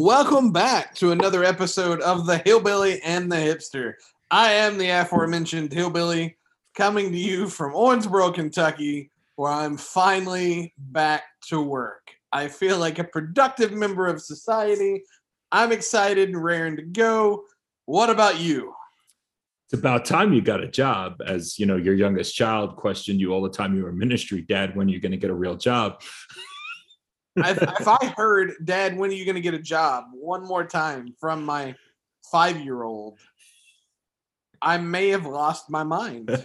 Welcome back to another episode of The Hillbilly and the Hipster. I am the aforementioned Hillbilly coming to you from Owensboro, Kentucky, where I'm finally back to work. I feel like a productive member of society. I'm excited and raring to go. What about you? It's about time you got a job, as you know, your youngest child questioned you all the time you were in ministry, Dad, when you're going to get a real job? if, if I heard, Dad, when are you going to get a job? One more time from my five year old, I may have lost my mind.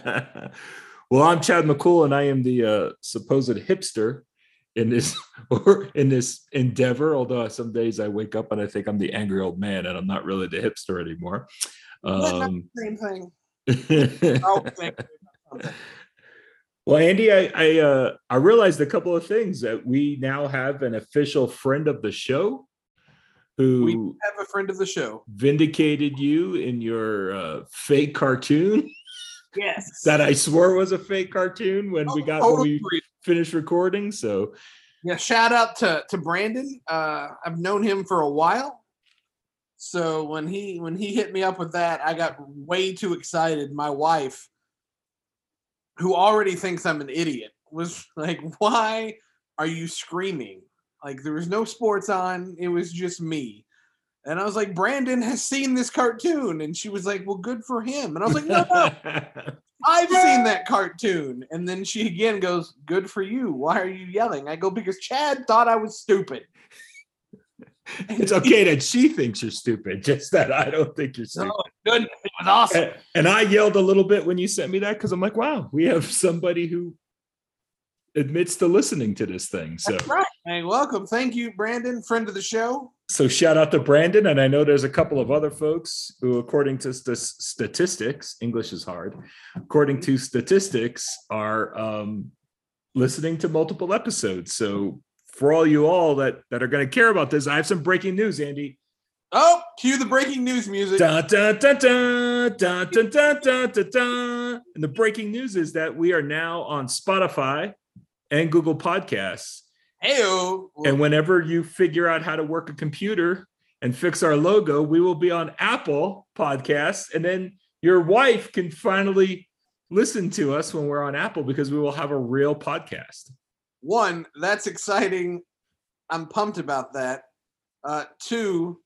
well, I'm Chad McCool, and I am the uh, supposed hipster in this or in this endeavor. Although some days I wake up and I think I'm the angry old man, and I'm not really the hipster anymore. Um, same thing. well, Andy, I I, uh, I realized a couple of things that we now have an official friend of the show who we have a friend of the show vindicated you in your uh, fake cartoon. Yes, that I swore was a fake cartoon when oh, we got totally. when we finished recording. So, yeah, shout out to to Brandon. Uh, I've known him for a while. So when he when he hit me up with that, I got way too excited. My wife, who already thinks I'm an idiot, was like, "Why are you screaming?" Like there was no sports on. It was just me. And I was like, Brandon has seen this cartoon. And she was like, Well, good for him. And I was like, No, no. I've seen that cartoon. And then she again goes, Good for you. Why are you yelling? I go, Because Chad thought I was stupid it's okay that she thinks you're stupid, just that I don't think you're stupid. Goodness, it was awesome. And, and, I yelled a little bit when you sent me that because I'm like, wow, we have somebody who admits to listening to this thing. So That's right. Hey, welcome. Thank you, Brandon, friend of the show. So shout out to Brandon. And I know there's a couple of other folks who, according to st- statistics, English is hard, according to statistics, are um, listening to multiple episodes. So for all you all that that are going to care about this, I have some breaking news, Andy. Oh, cue the breaking news music. Dun, dun, dun, dun, dun, dun, dun, dun, dun. And the breaking news is that we are now on Spotify and Google Podcasts. Heyo. And whenever you figure out how to work a computer and fix our logo, we will be on Apple Podcasts. And then your wife can finally listen to us when we're on Apple because we will have a real podcast one, that's exciting. I'm pumped about that. Uh, two,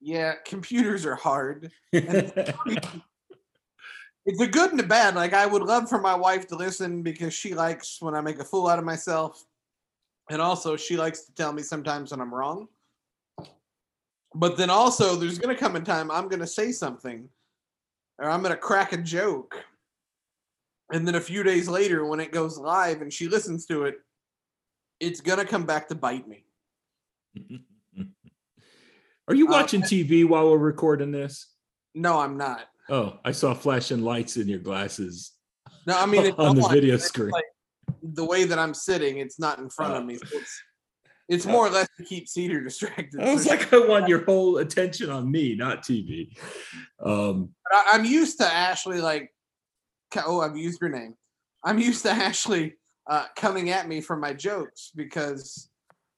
yeah, computers are hard. it's a good and a bad. Like I would love for my wife to listen because she likes when I make a fool out of myself. And also she likes to tell me sometimes when I'm wrong. But then also there's gonna come a time I'm gonna say something or I'm gonna crack a joke and then a few days later, when it goes live and she listens to it, it's gonna come back to bite me. Are you uh, watching uh, TV while we're recording this? No, I'm not. Oh, I saw flashing lights in your glasses. No, I mean on the video screen. Like the way that I'm sitting, it's not in front of me. So it's, it's more or less to keep Cedar distracted. I was like, I want your whole attention on me, not TV. Um, I, I'm used to Ashley like oh, I've used your name. I'm used to Ashley uh, coming at me for my jokes because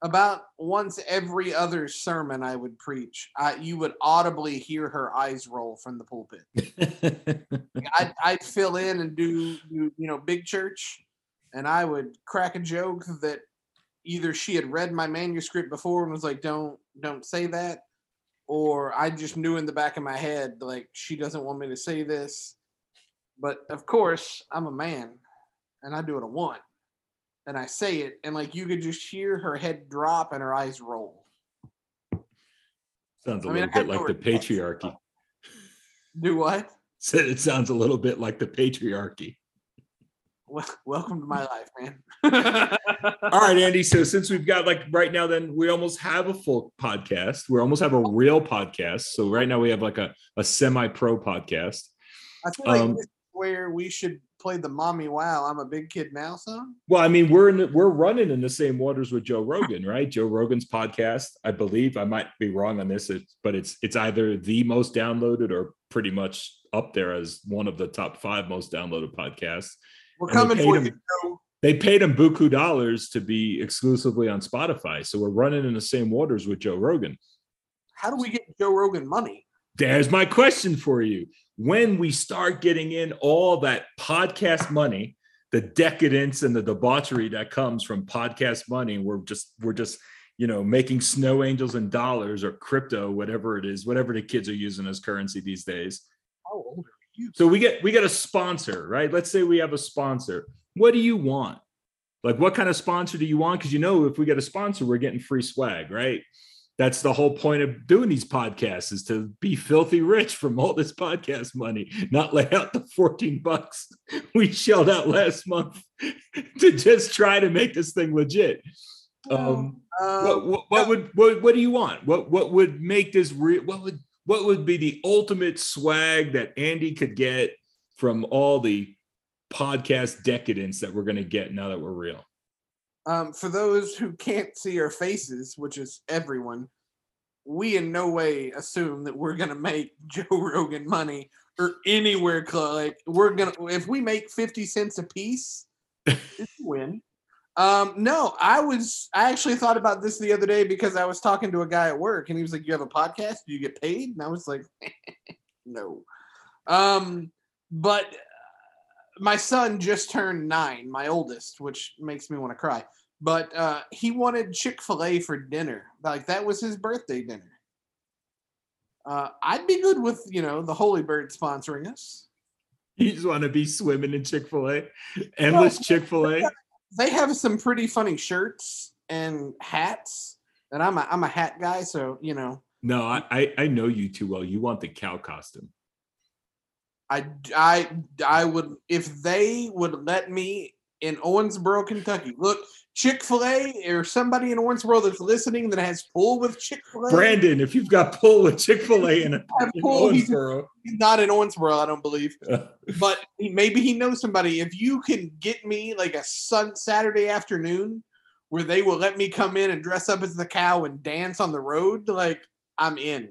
about once every other sermon I would preach, uh, you would audibly hear her eyes roll from the pulpit. I'd, I'd, fill in and do, do, you know, big church, and I would crack a joke that either she had read my manuscript before and was like, "Don't, don't say that," or I just knew in the back of my head like she doesn't want me to say this, but of course, I'm a man and I do it a one. And I say it, and like you could just hear her head drop and her eyes roll. Sounds a I mean, little bit like the patriarchy. Do what? Said it sounds a little bit like the patriarchy. Well, welcome to my life, man. All right, Andy. So since we've got like right now, then we almost have a full podcast. We almost have a real podcast. So right now we have like a, a semi-pro podcast. I feel like um, where we should play the "Mommy Wow, I'm a Big Kid Now" song? Well, I mean, we're in the, we're running in the same waters with Joe Rogan, right? Joe Rogan's podcast, I believe. I might be wrong on this, but it's it's either the most downloaded or pretty much up there as one of the top five most downloaded podcasts. We're coming for him, you. they paid him buku dollars to be exclusively on Spotify. So we're running in the same waters with Joe Rogan. How do we get Joe Rogan money? There's my question for you. When we start getting in all that podcast money, the decadence and the debauchery that comes from podcast money, we're just we're just you know making snow angels and dollars or crypto, whatever it is, whatever the kids are using as currency these days. How old are you? So we get we get a sponsor, right? Let's say we have a sponsor. What do you want? Like what kind of sponsor do you want? Because you know if we get a sponsor, we're getting free swag, right? That's the whole point of doing these podcasts is to be filthy rich from all this podcast money, not lay out the 14 bucks we shelled out last month to just try to make this thing legit. Um, Uh, what, what, what would what, what do you want? What what would make this real? What would what would be the ultimate swag that Andy could get from all the podcast decadence that we're going to get now that we're real? Um, for those who can't see our faces, which is everyone, we in no way assume that we're gonna make Joe Rogan money or anywhere close. Like we're gonna, if we make fifty cents a piece, it's a win. Um, no, I was. I actually thought about this the other day because I was talking to a guy at work, and he was like, "You have a podcast? Do you get paid?" And I was like, "No." Um, but uh, my son just turned nine, my oldest, which makes me want to cry. But uh, he wanted Chick Fil A for dinner. Like that was his birthday dinner. Uh, I'd be good with you know the Holy Bird sponsoring us. You just want to be swimming in Chick Fil A, endless Chick Fil A. They have some pretty funny shirts and hats, and I'm a I'm a hat guy, so you know No, I, I I know you too well. You want the cow costume. I I I would if they would let me in Owensboro, Kentucky. Look, Chick Fil A or somebody in Owensboro that's listening that has pull with Chick Fil A. Brandon, if you've got pull with Chick Fil A in, in pull. He's Owensboro, not in Owensboro, I don't believe. But he, maybe he knows somebody. If you can get me like a sun Saturday afternoon where they will let me come in and dress up as the cow and dance on the road, like I'm in.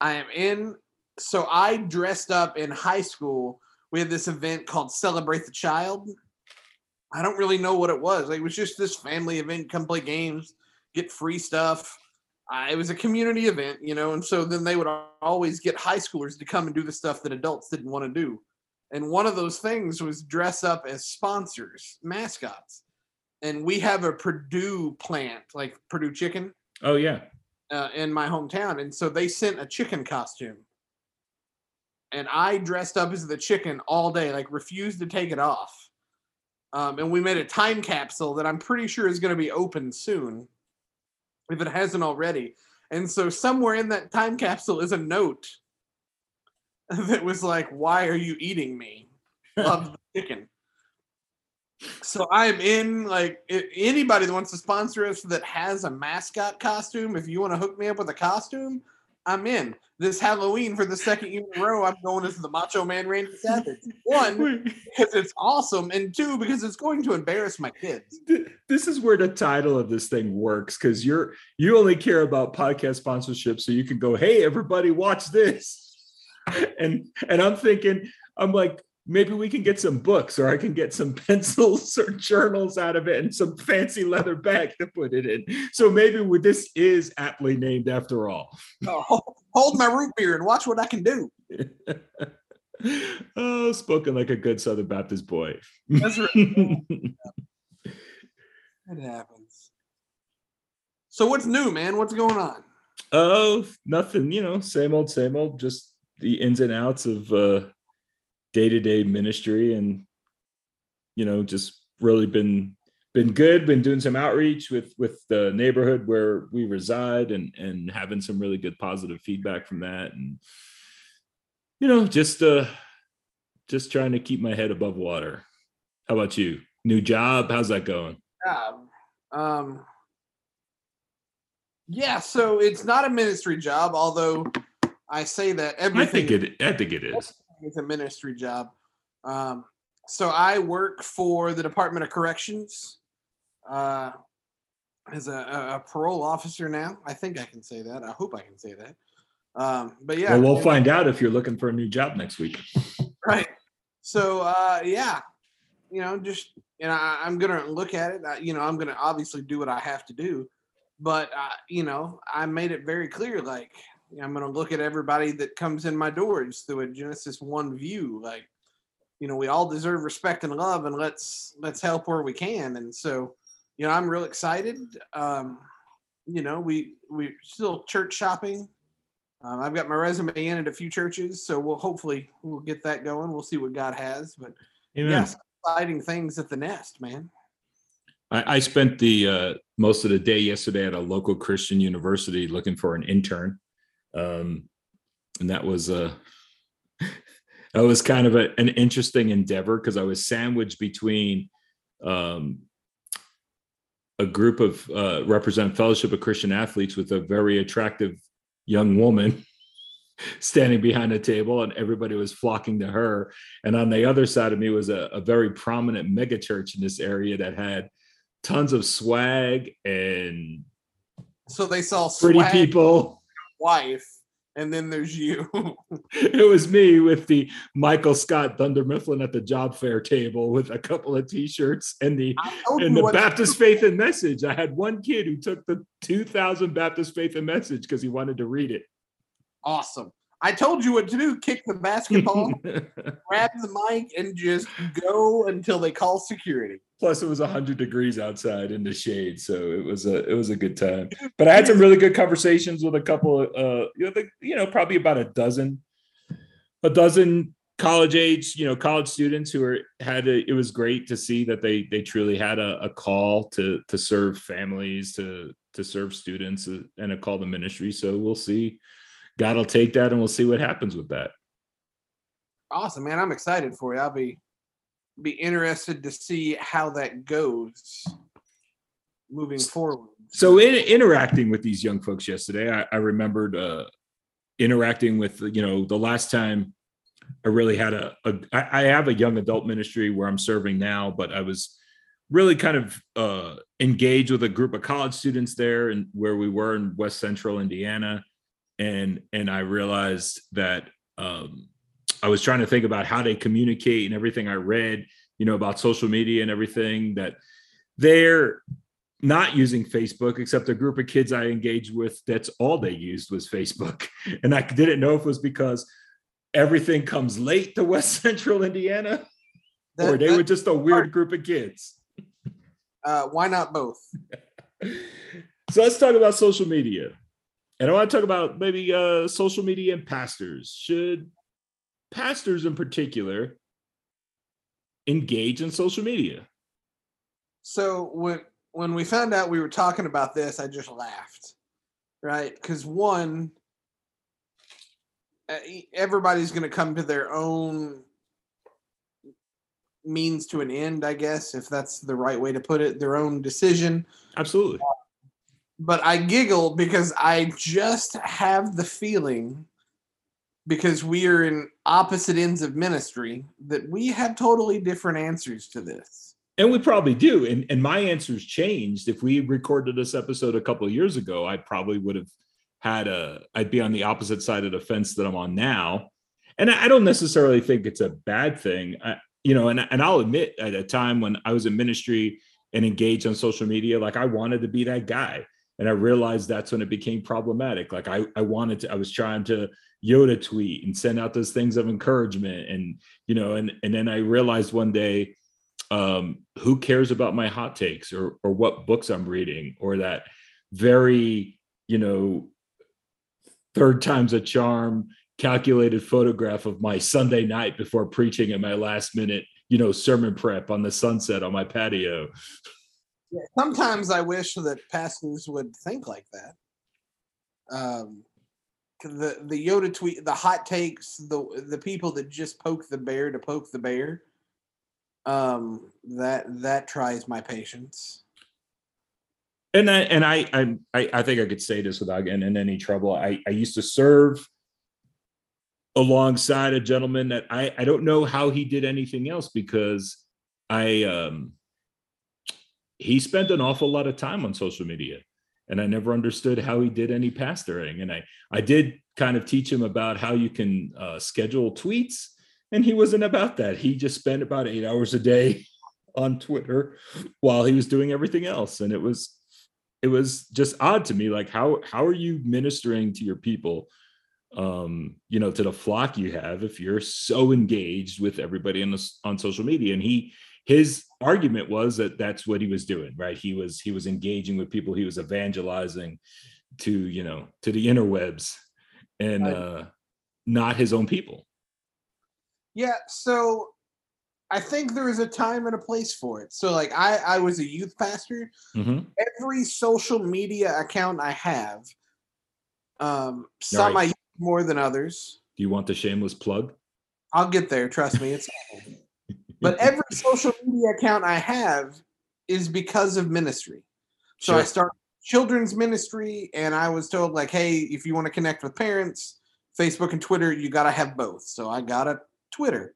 I am in. So I dressed up in high school. We had this event called Celebrate the Child. I don't really know what it was. Like, it was just this family event. Come play games, get free stuff. Uh, it was a community event, you know, and so then they would always get high schoolers to come and do the stuff that adults didn't want to do. And one of those things was dress up as sponsors, mascots. And we have a Perdue plant, like Perdue Chicken, oh yeah, uh, in my hometown. And so they sent a chicken costume. And I dressed up as the chicken all day, like refused to take it off. Um, and we made a time capsule that I'm pretty sure is going to be open soon, if it hasn't already. And so somewhere in that time capsule is a note that was like, "Why are you eating me? Love the chicken." So I'm in like anybody that wants to sponsor us that has a mascot costume. If you want to hook me up with a costume, I'm in. This Halloween for the second year in a row, I'm going as the Macho Man Randy Savage. One because it's awesome, and two because it's going to embarrass my kids. This is where the title of this thing works because you're you only care about podcast sponsorship so you can go hey everybody watch this and and i'm thinking i'm like maybe we can get some books or i can get some pencils or journals out of it and some fancy leather bag to put it in so maybe with this is aptly named after all Oh, hold, hold my root beer and watch what I can do. oh spoken like a good southern baptist boy That's right. It happens. So what's new, man? What's going on? Oh, nothing, you know, same old, same old, just the ins and outs of uh day-to-day ministry and you know, just really been been good, been doing some outreach with with the neighborhood where we reside and and having some really good positive feedback from that and you know, just uh just trying to keep my head above water. How about you? New job, how's that going? job. Um, yeah, so it's not a ministry job, although I say that everything I think it I think it is. Is a ministry job. Um, so I work for the Department of Corrections uh, as a, a- parole officer now. I think I can say that. I hope I can say that. Um, but yeah, Well, we'll find out if you're looking for a new job next week. right. So uh, yeah, you know, just and I, I'm gonna look at it. I, you know, I'm gonna obviously do what I have to do, but uh, you know, I made it very clear. Like, I'm gonna look at everybody that comes in my doors through a Genesis one view. Like, you know, we all deserve respect and love, and let's let's help where we can. And so, you know, I'm real excited. Um, you know, we we still church shopping. Um, I've got my resume in at a few churches, so we'll hopefully we'll get that going. We'll see what God has, but Amen. yes, exciting things at the nest, man. I, I spent the uh, most of the day yesterday at a local Christian university looking for an intern, um, and that was uh, that was kind of a, an interesting endeavor because I was sandwiched between um, a group of uh, represent Fellowship of Christian Athletes with a very attractive young woman standing behind a table and everybody was flocking to her. And on the other side of me was a, a very prominent mega church in this area that had tons of swag and So they saw pretty swag. people wife, and then there's you. it was me with the michael scott Dunder Mifflin at the job fair table with a couple of t-shirts and the and the baptist faith and message i had one kid who took the 2000 baptist faith and message because he wanted to read it Awesome. I told you what to do. Kick the basketball, grab the mic, and just go until they call security. plus it was 100 degrees outside in the shade so it was a it was a good time but i had some really good conversations with a couple of uh you know, the, you know probably about a dozen a dozen college age you know college students who are had a, it was great to see that they they truly had a, a call to to serve families to to serve students uh, and a call to ministry so we'll see god will take that and we'll see what happens with that Awesome, man. I'm excited for you. I'll be be interested to see how that goes moving forward. so in interacting with these young folks yesterday i, I remembered uh interacting with you know the last time i really had a, a I, I have a young adult ministry where i'm serving now but i was really kind of uh engaged with a group of college students there and where we were in west central indiana and and i realized that um i was trying to think about how they communicate and everything i read you know about social media and everything that they're not using Facebook, except a group of kids I engaged with, that's all they used was Facebook. And I didn't know if it was because everything comes late to West Central Indiana or they that- were just a weird group of kids. uh, why not both? So let's talk about social media. And I want to talk about maybe uh, social media and pastors. Should pastors in particular engage in social media? So when when we found out we were talking about this, I just laughed, right? Because one, uh, everybody's going to come to their own means to an end, I guess, if that's the right way to put it, their own decision. Absolutely. But I giggle because I just have the feeling, because we are in opposite ends of ministry, that we have totally different answers to this. And we probably do. And and my answers changed. If we recorded this episode a couple years ago, I probably would have had a I'd be on the opposite side of the fence that I'm on now. And I I don't necessarily think it's a bad thing. I, you know, and, and I'll admit at a time when I was in ministry and engaged on social media, like I wanted to be that guy. And I realized that's when it became problematic. Like I, I wanted to, I was trying to Yoda tweet and send out those things of encouragement. And, you know, and and then I realized one day, um, who cares about my hot takes or or what books I'm reading or that very, you know, third time's a charm calculated photograph of my Sunday night before preaching in my last minute, you know, sermon prep on the sunset on my patio. Sometimes I wish that pastors would think like that. Um, the the Yoda tweet, the hot takes, the the people that just poke the bear to poke the bear. Um, that that tries my patience. and I and I I I I think I could say this without getting in any trouble. I I used to serve alongside a gentleman that I I don't know how he did anything else because I um he spent an awful lot of time on social media and I never understood how he did any pastoring and I I did kind of teach him about how you can uh, schedule tweets and he wasn't about that. He just spent about 8 hours a day on Twitter while he was doing everything else. And it was it was just odd to me. Like, how how are you ministering to your people? Um, you know, to the flock you have if you're so engaged with everybody on the, on social media. And he his argument was that that's what he was doing, right? He was he was engaging with people, he was evangelizing to, you know, to the interwebs and Right. uh not his own people. Yeah, so I think there is a time and a place for it. So like I I was a youth pastor. Mhm. Every social media account I have, um, some Right. I use more than others. Do you want the shameless plug? I'll get there. Trust me, it's. but every social media account I have is because of ministry. So I Sure. started children's ministry, and I was told like, hey, if you want to connect with parents, Facebook and Twitter, you got to have both. So I got a Twitter,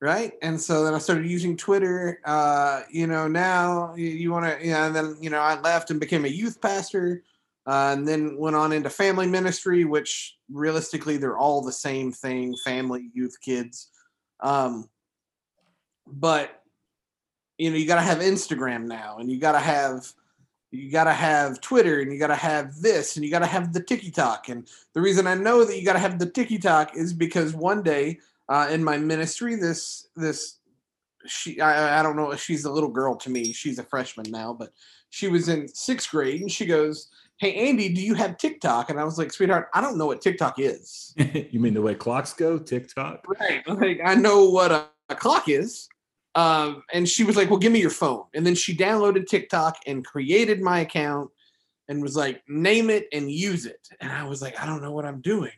right? And so then I started using Twitter. Uh, you know, now you, you want to, yeah. And then you know, I left and became a youth pastor, uh, and then went on into family ministry, which realistically they're all the same thing: family, youth, kids. Um, but you know, you got to have Instagram now, and you got to have you got to have Twitter, and you got to have this, and you got to have the TikTok. And the reason I know that you got to have the TikTok is because one day uh, in my ministry, this this she I, I don't know she's a little girl to me. She's a freshman now, but she was in sixth grade, and she goes, "Hey Andy, do you have TikTok?" And I was like, "Sweetheart, I don't know what TikTok is." you mean the way clocks go, TikTok? Right. Like I know what a, a clock is. Um, and she was like, Well, give me your phone. And then she downloaded TikTok and created my account and was like, name it and use it. And I was like, I don't know what I'm doing.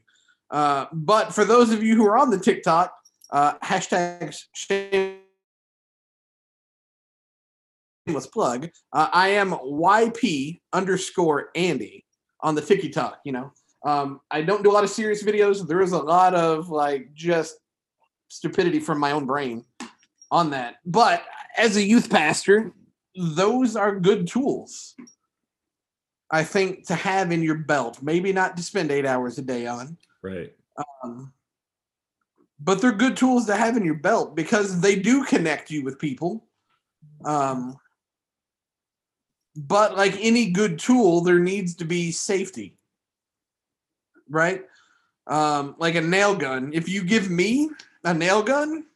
Uh, but for those of you who are on the TikTok, uh, hashtag shameless plug, uh, I am YP underscore Andy on the TikTok, you know. Um, I don't do a lot of serious videos. There is a lot of like just stupidity from my own brain on that. But as a youth pastor, those are good tools. I think to have in your belt, maybe not to spend eight hours a day on, Right. um, but they're good tools to have in your belt because they do connect you with people. Um, but like any good tool, there needs to be safety, right? Um, like a nail gun. If you give me a nail gun,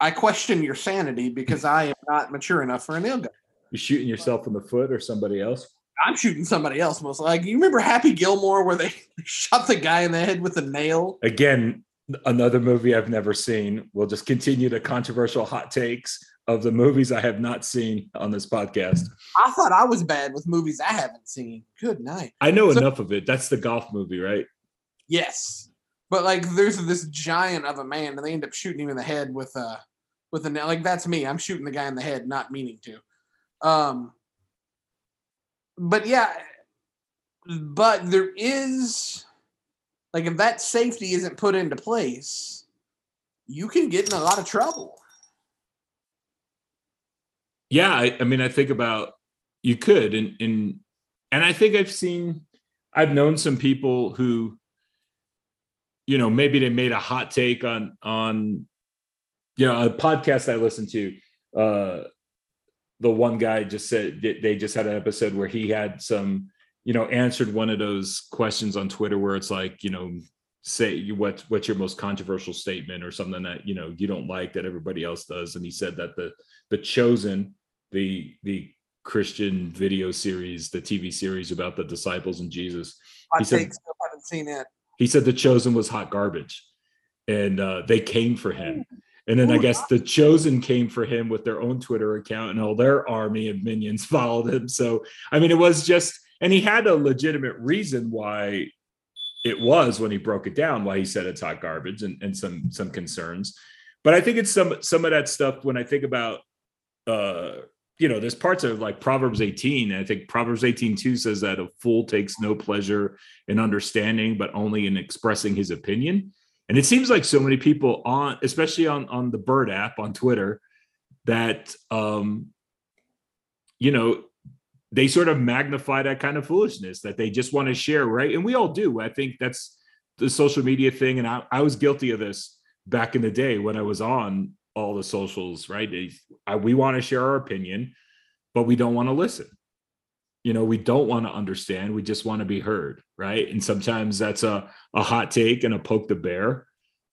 I question your sanity because I am not mature enough for a nail gun. You're shooting yourself in the foot or somebody else. I'm shooting somebody else most like you remember Happy Gilmore where they shot the guy in the head with a nail? Again, another movie I've never seen. We'll just continue the controversial hot takes of the movies I have not seen on this podcast. I thought I was bad with movies I haven't seen. Good night. I know So- enough of it. That's the golf movie, right? Yes. But like there's this giant of a man and they end up shooting him in the head with a with a nail. Like that's me. I'm shooting the guy in the head, not meaning to. Um but yeah, but there is like if that safety isn't put into place, you can get in a lot of trouble. Yeah, I, I mean, I think about you could, and and and I think I've seen, I've known some people who, you know, maybe they made a hot take on on, you know, a podcast I listened to. Uh, the one guy just said they just had an episode where he had some, you know, answered one of those questions on Twitter where it's like, you know, say what what's your most controversial statement or something that you know you don't like that everybody else does, and he said that the the chosen the the christian video series the tv series about the disciples and jesus I He said- still haven't seen it. He said the chosen was hot garbage and uh, they came for him. And then i guess the chosen came for him with their own twitter account and all their army of minions followed him. So i mean it was just and he had a legitimate reason why it was when he broke it down why he said it's hot garbage and, and some some concerns. But i think it's some some of that stuff when i think about uh you know there's parts of like proverbs 18 i think proverbs 18 2 says that a fool takes no pleasure in understanding but only in expressing his opinion. And it seems like so many people on especially on on the bird app on twitter that um you know they sort of magnify that kind of foolishness that they just want to share right? And we all do. I think that's the social media thing and i, I was guilty of this back in the day when i was on all the socials, right? We want to share our opinion, but we don't want to listen. You know, we don't want to understand. We just want to be heard, right? And sometimes that's a a hot take and a poke the bear,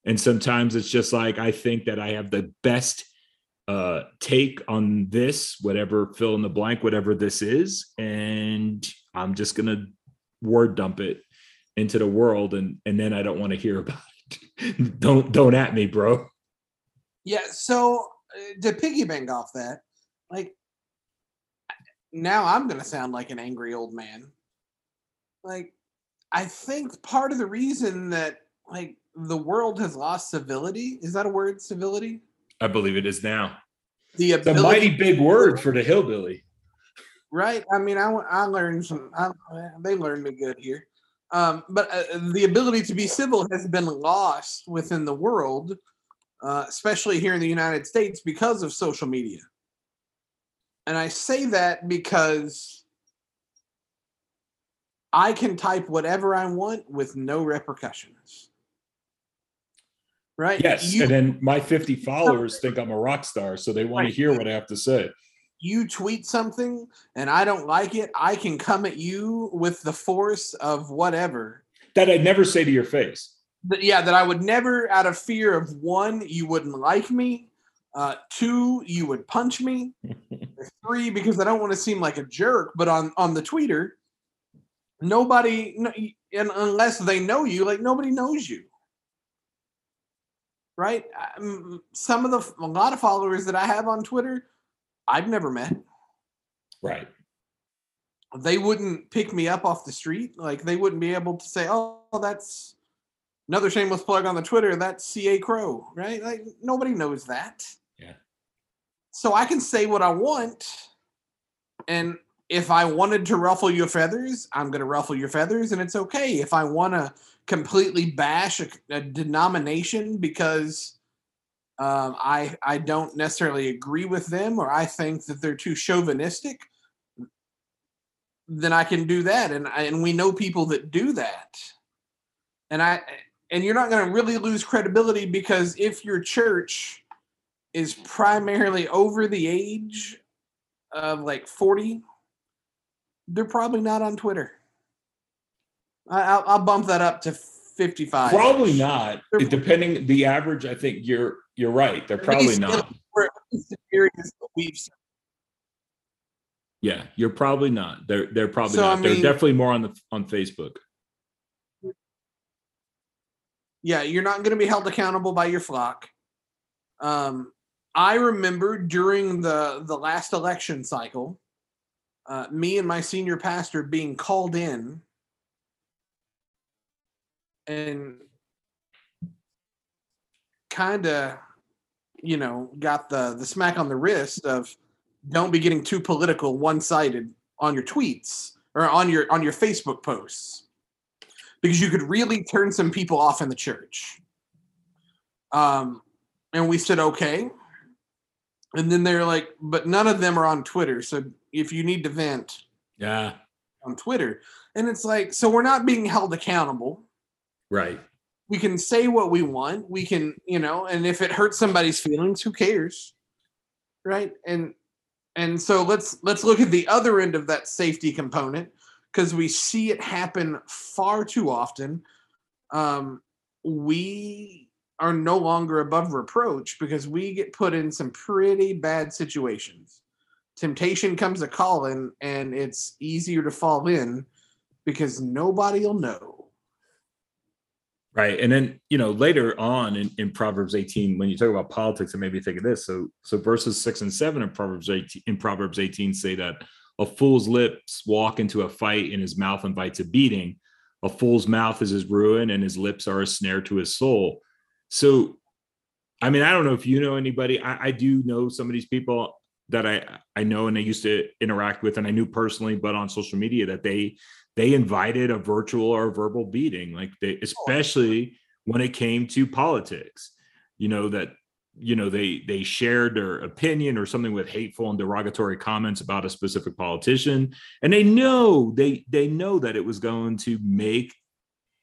and sometimes it's just like I think that I have the best uh take on this whatever fill in the blank whatever this is and i'm just gonna word dump it into the world and and then i don't want to hear about it don't don't at me bro Yeah. So uh, to piggyback off that, like now I'm gonna sound like an angry old man. Like I think part of the reason that like the world has lost civility is that a word civility i believe it is now the ability- the mighty big word for the hillbilly right i mean i, I learned some I, they learned me good here um, but uh, the ability to be civil has been lost within the world uh, especially here in the united states because of social media. And i say that because i can type whatever i want with no repercussions. Right? Yes you, and then my 50 followers think i'm a rock star so they want Right. to hear what i have to say. You tweet something and I don't like it, I can come at you with the force of whatever. that i'd never say to your face That, yeah, that I would never, out of fear of one, you wouldn't like me. Uh, two, you would punch me. three, because I don't want to seem like a jerk. But on on the tweeter, nobody, and unless they know you, like nobody knows you. Right? Some of the a lot of followers that I have on Twitter, I've never met. right they wouldn't pick me up off the street. Like they wouldn't be able to say, "Oh, that's another shameless plug on the Twitter. That's CA Crow," right? Like nobody knows that. Yeah. So I can say what I want, and if I wanted to ruffle your feathers, I'm going to ruffle your feathers, and it's okay. If I want to completely bash a, a denomination because um, I I don't necessarily agree with them, or I think that they're too chauvinistic, then I can do that. And I, and we know people that do that. And I and you're not going to really lose credibility because if your church is primarily over the age of like 40, they're probably not on Twitter. I, I'll, I'll bump that up to 55. probably not They're- depending the average i think you're you're right they're probably not for at least the areas that we've Yeah, you're probably not. They're they're probably So, I not. they're definitely more on the on Facebook. Yeah, you're not going to be held accountable by your flock. Um, I remember during the the last election cycle, uh, me and my senior pastor being called in, and kind of, you know, got the the smack on the wrist of don't be getting too political, one sided on your tweets or on your on your Facebook posts because you could really turn some people off in the church. Um, and we said okay. And then they're like, but none of them are on Twitter. So if you need to vent Yeah, on Twitter, and it's like, so we're not being held accountable. right. We can say what we want. We can, you know, and if it hurts somebody's feelings, who cares? Right. And and so let's let's look at the other end of that safety component because we see it happen far too often. Um, we are no longer above reproach because we get put in some pretty bad situations. Temptation comes a calling, and it's easier to fall in because nobody will know. Right. And then, you know, later on in, in Proverbs 18, when you talk about politics, it made me think of this. So so verses six and seven in Proverbs 18 in Proverbs 18 say that a fool's lips walk into a fight and his mouth invites a beating. A fool's mouth is his ruin and his lips are a snare to his soul. So I mean, I don't know if you know anybody. I, I do know some of these people that I I know and I used to interact with and I knew personally, but on social media that they they invited a virtual or a verbal beating like they oh, especially when it came to politics you know that you know they they shared their opinion or something with hateful and derogatory comments about a specific politician and they know they they know that it was going to make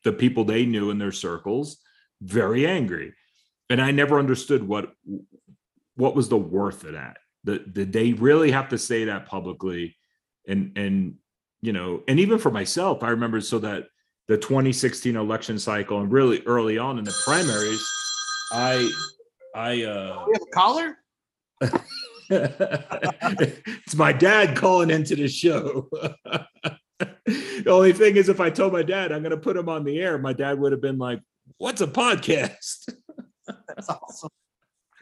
the people they knew in their circles very angry and i never understood what what was the worth of that? The, did they really have to say that publicly? And and you know, and even for myself, I remember so that the 2016 election cycle and really early on in the primaries, I I uh We have a caller. it's my dad calling into the show. the only thing is, if I told my dad I'm going to put him on the air, my dad would have been like, "What's a podcast?" That's awesome.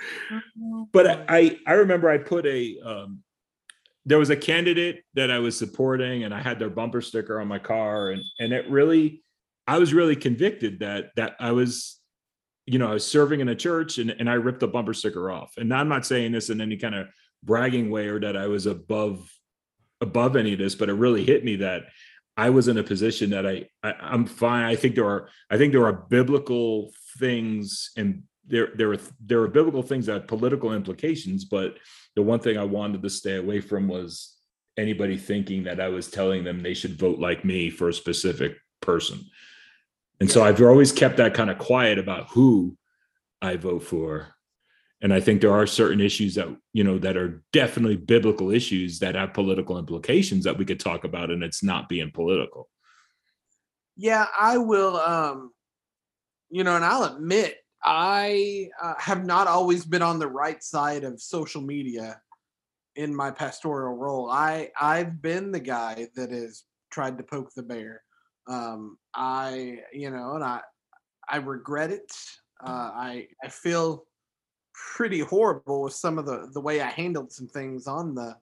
but I I remember I put a um, there was a candidate that I was supporting, and I had their bumper sticker on my car, and and it really I was really convicted that that I was you know, I was serving in a church and, and I ripped the bumper sticker off. And I'm not saying this in any kind of bragging way or that I was above above any of this, but it really hit me that I was in a position that I, I I'm fine. I think there are I think there are biblical things and there there are there are biblical things that had political implications, but the one thing I wanted to stay away from was anybody thinking that I was telling them they should vote like me for a specific person. And so I've always kept that kind of quiet about who I vote for. And I think there are certain issues that, you know, that are definitely biblical issues that have political implications that we could talk about and it's not being political. Yeah, I will um you know, and I'll admit I uh, have not always been on the right side of social media in my pastoral role. I I've been the guy that has tried to poke the bear. Um, I, you know, and I, I regret it. Uh, I, I feel pretty horrible with some of the the way I handled some things on the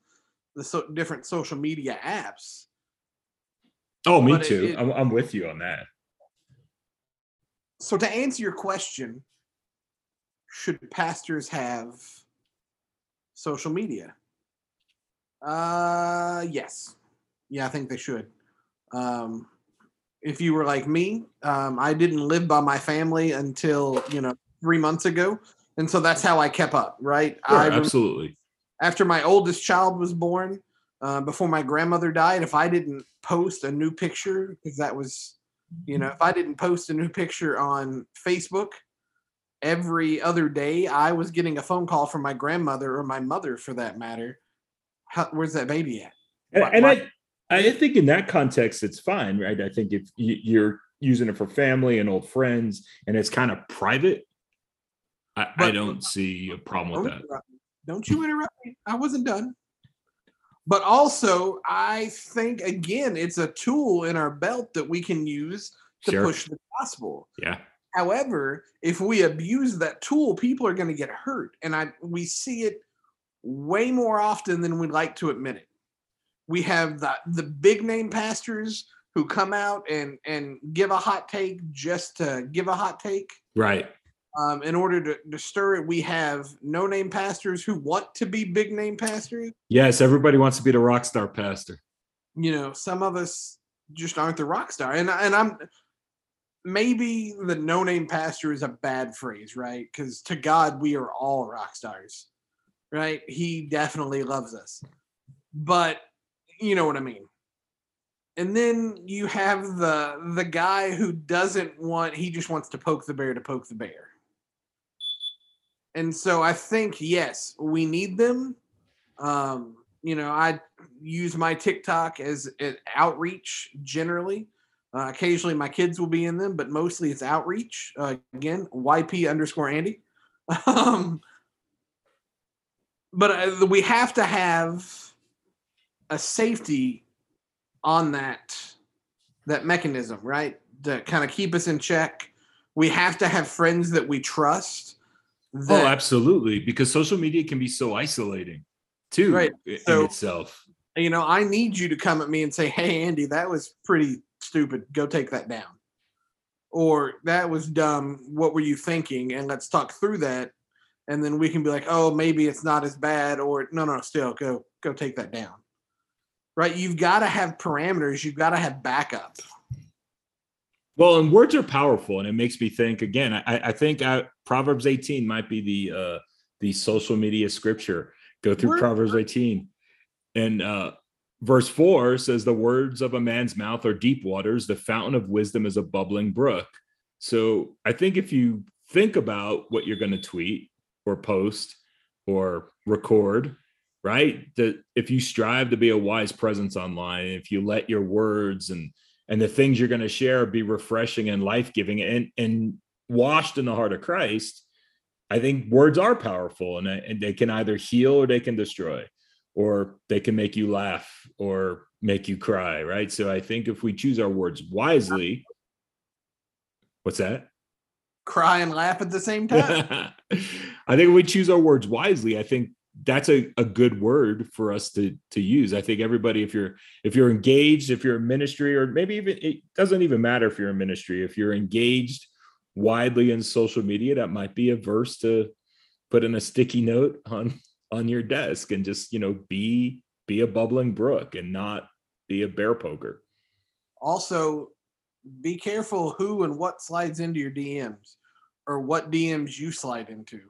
the so, different social media apps. Oh, me But it- too. it- I'm, I'm with you on that. So to answer your question, should pastors have social media? Uh, yes. Yeah, I think they should. Um, if you were like me, um, I didn't live by my family until you know three months ago, and so that's how I kept up. Right? Sure, I absolutely. after my oldest child was born, uh, before my grandmother died, if I didn't post a new picture, because that was, you know, if I didn't post a new picture on Facebook every other day, I was getting a phone call from my grandmother or my mother for that matter. How, where's that baby at? And, Why- and why- I, I think in that context, it's fine, right? I think if you- you're using it for family and old friends and it's kind of private, I, I don't see a problem with that. Don't you interrupt me. I wasn't done. But also, I think again, it's a tool in our belt that we can use to Sure. push the gospel. Yeah. However, if we abuse that tool, people are going to get hurt, and I we see it way more often than we'd like to admit it. We have the the big name pastors who come out and and give a hot take just to give a hot take Right. um, in order to, to stir it. We have no name pastors who want to be big name pastors. Yes. Everybody wants to be the rock star pastor. You know, some of us just aren't the rock star, and and I'm maybe the no name pastor is a bad phrase, right? Because to God we are all rock stars, right? He definitely loves us, but you know what I mean. And then you have the the guy who doesn't want he just wants to poke the bear to poke the bear. And so I think yes, we need them. Um, you know, I use my TikTok as outreach generally. Uh, occasionally, my kids will be in them, but mostly it's outreach. Uh, again, YP underscore Andy. um, but uh, we have to have a safety on that that mechanism, right? To kind of keep us in check. We have to have friends that we trust. Oh, absolutely. Because social media can be so isolating too Right. in So- itself. you know, I need you to come at me and say, "Hey, Andy, that was pretty stupid. Go take that down." Or that was dumb. What were you thinking? And let's talk through that, and then we can be like, "Oh, maybe it's not as bad." Or no, no, still go go take that down. Right? You've got to have parameters. You've got to have backup. Well, and words are powerful, and it makes me think again. I, I think uh Proverbs 18 might be the uh, the social media scripture. Go through Word- Proverbs 18, and uh, verse four says, "The words of a man's mouth are deep waters; the fountain of wisdom is a bubbling brook." So I think if you think about what you're going to tweet or post, or record, right? That if you strive to be a wise presence online, if you let your words and and the things you're going to share be refreshing and life-giving and and washed in the heart of Christ, I think words are powerful and, and they can either heal or they can destroy, or they can make you laugh or make you cry, right? So I think if we choose our words wisely, what's that? Cry and laugh at the same time. I think if we choose our words wisely, I think that's a, a good word for us to to use. I think everybody, if you're if you're engaged, if you're in ministry, or maybe even it doesn't even matter if you're in ministry, if you're engaged widely in social media, that might be a verse to put in a sticky note on on your desk and just you know be be a bubbling brook and not be a bear poker. Also, be careful who and what slides into your DMs or what DMs you slide into.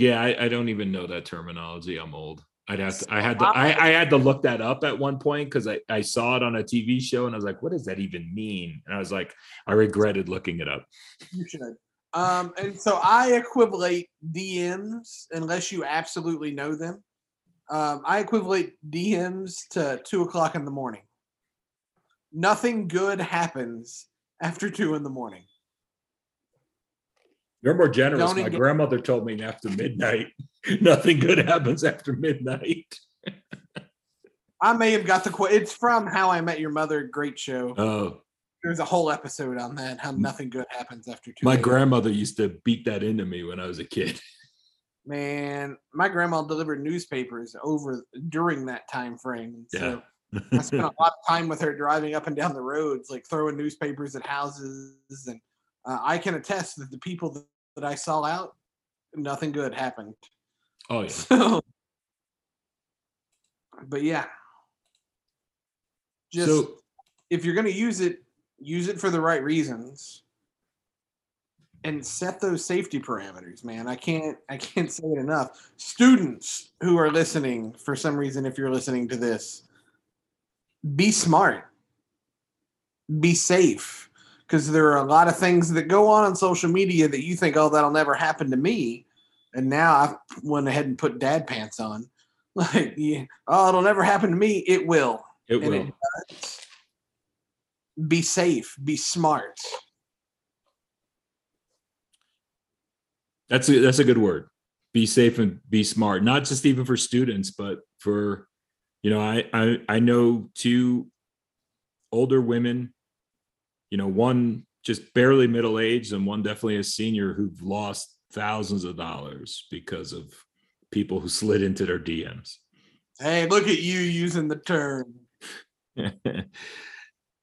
Yeah, I, I don't even know that terminology. I'm old. I'd have to, I had to, I, I had to look that up at one point because I, I saw it on a TV show and I was like, what does that even mean? And I was like, I regretted looking it up. You should. Um, and so I equivalate DMs unless you absolutely know them. Um, I equivalate DMs to two o'clock in the morning. Nothing good happens after two in the morning. You're more generous. My grandmother told me after midnight, nothing good happens after midnight. I may have got the quote. It's from How I Met Your Mother. Great show. Oh, There's a whole episode on that. How nothing good happens after two. my a.m. grandmother used to beat that into me when I was a kid. Man, my grandma delivered newspapers over during that time frame. So I spent a lot of time with her driving up and down the roads, like throwing newspapers at houses. And uh, I can attest that the people that, that I saw out, nothing good happened. Oh yeah. So, but yeah, just so if you're going to use it, use it for the right reasons and set those safety parameters, man. I can't I can't say it enough. Students who are listening for some reason if you're listening to this, be smart. Be safe because there are a lot of things that go on on social media that you think oh that'll never happen to me and now I went ahead and put dad pants on. Like, yeah, oh, it'll never happen to me. It will. it and will. it. Be safe. Be smart. That's a that's a good word. Be safe and be smart. Not just even for students, but for you know, I I I know two older women, you know, one just barely middle aged and one definitely a senior who've lost thousands of dollars because of people who slid into their DMs. Hey, look at you using the term.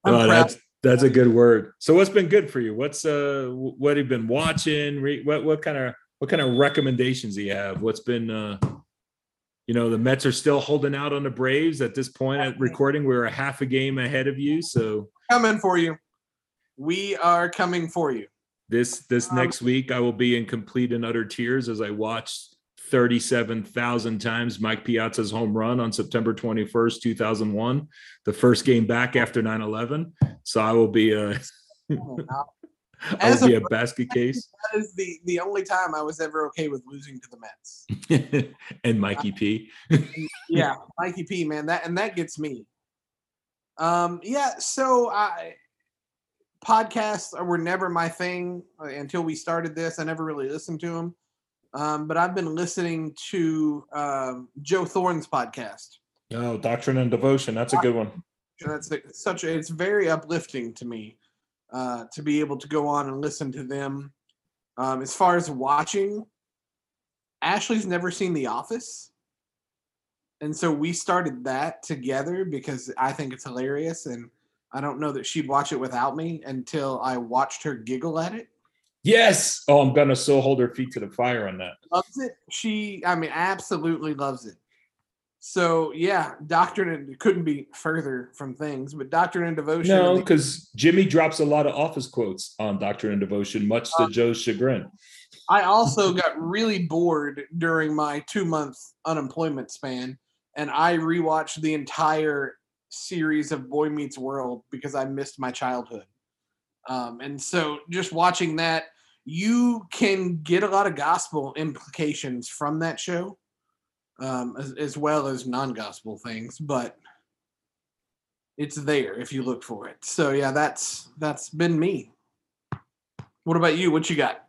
Oh, that's that's a good word. So what's been good for you? What's uh what have you been watching? What what kind of what kind of recommendations do you have? What's been uh you know the Mets are still holding out on the Braves at this point at recording. We're a half a game ahead of you. So coming for you. We are coming for you. this this Um, next week I will be in complete and utter tears as I watch 37,000 times Mike Piazza's home run on September 21st, 2001, the first game back after 9/11. So I will be a I As will be a- a basket case That is the the only time I was ever okay with losing to the Mets. and Mikey P. yeah, Mikey P, man, that and that gets me. Um, yeah, so I podcasts were never my thing uh, until we started this. I never really listened to them. Um, but I've been listening to um, Joe Thorn's podcast. Oh, Doctrine and Devotion. That's a good one. That's the- such a, it's very uplifting to me uh, to be able to go on and listen to them. Um, as far as watching, Ashley's never seen The Office. And so we started that together because I think it's hilarious. And I don't know that she'd watch it without me until I watched her giggle at it. Yes. Oh, I'm gonna so hold her feet to the fire on that. Loves it. She, I mean, absolutely loves it. So yeah, Doctrine and couldn't be further from things, but Doctrine and Devotion. No, because Jimmy drops a lot of office quotes on Doctrine and Devotion, much to uh, Joe's chagrin. I also got really bored during my two month unemployment span, and I rewatched the entire series of Boy Meets World because I missed my childhood. Um, and so just watching that, you can get a lot of gospel implications from that show, um, as, as well as non-gospel things, but it's there if you look for it. So yeah, that's that's been me. What about you? What you got?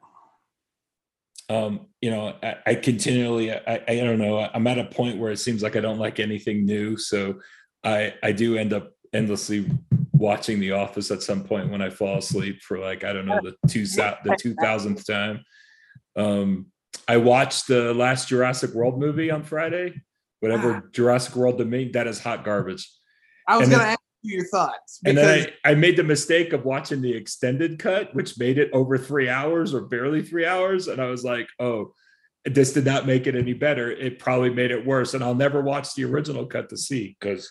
um you know i, I continually I, I don't know i'm at a point where it seems like i don't like anything new so i i do end up endlessly watching the office at some point when i fall asleep for like i don't know the two the 2000th time um i watched the last jurassic world movie on friday whatever jurassic world to me that is hot garbage I was And gonna then- ask you your thoughts and then I, I made the mistake of watching the extended cut, which made it over three hours or barely three hours. And I was like, oh, this did not make it any better. It probably made it worse. And I'll never watch the original cut to see because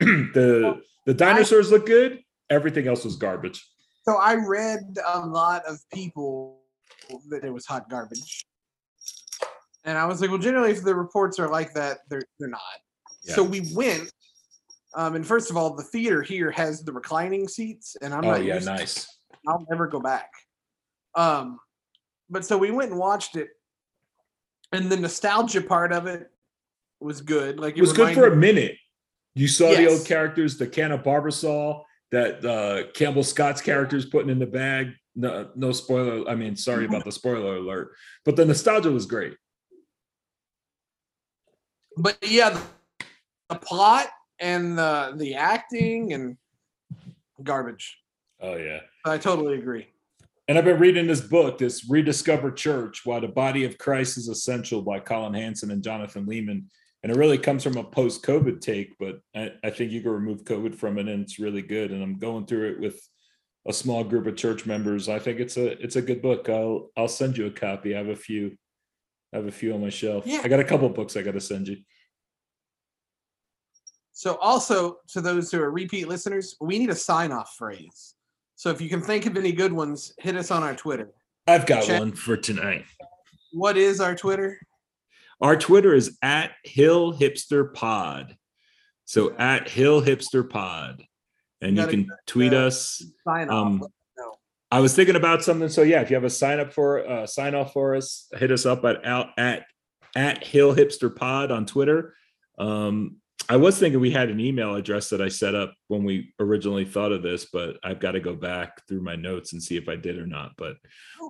the the dinosaurs look good. Everything else was garbage. so I read a lot of people that it was hot garbage. And I was like, well, generally, if the reports are like that, they're they're not. So we went. Um, and first of all, the theater here has the reclining seats, and I'm oh not yeah, nice. I'll never go back. Um, but so we went and watched it, and the nostalgia part of it was good. Like It was good for a minute. You saw the old characters, the can of Barbasol that uh, Campbell Scott's characters putting in the bag. No, no spoiler. I mean, sorry about the spoiler alert, but the nostalgia was great. But yeah, the, the plot and the the acting and garbage. Oh yeah. I totally agree. And I've been reading this book, this Rediscover Church, Why the Body of Christ is Essential by Collin Hansen and Jonathan Leeman. And it really comes from a post COVID take, but I, I think you can remove COVID from it and it's really good. And I'm going through it with a small group of church members. I think it's a it's a good book. I'll I'll send you a copy. I have a few. I have a few on my shelf. Yeah. I got a couple books I gotta send you. So also to those who are repeat listeners, we need a sign off phrase. So if you can think of any good ones, hit us on our Twitter. I've got Check. one for tonight. What is our Twitter? Our Twitter is at Hill Hipster Pod. So at Hill Hipster Pod. And you Gotta can tweet uh, us. Sign off. Um, us. I was thinking about something. So yeah, if you have a sign up for uh sign off for us, hit us up at out at at Hill Hipster Pod on Twitter. Um I was thinking we had an email address that I set up when we originally thought of this, but I've got to go back through my notes and see if I did or not. But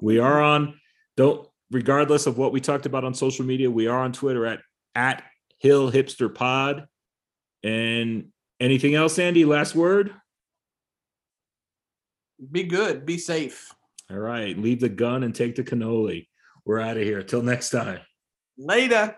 we are on don't regardless of what we talked about on social media, we are on Twitter at at Hill Hipster Pod. And anything else, Andy? Last word? Be good. Be safe. All right, leave the gun and take the cannoli. We're out of here. Till next time. Later.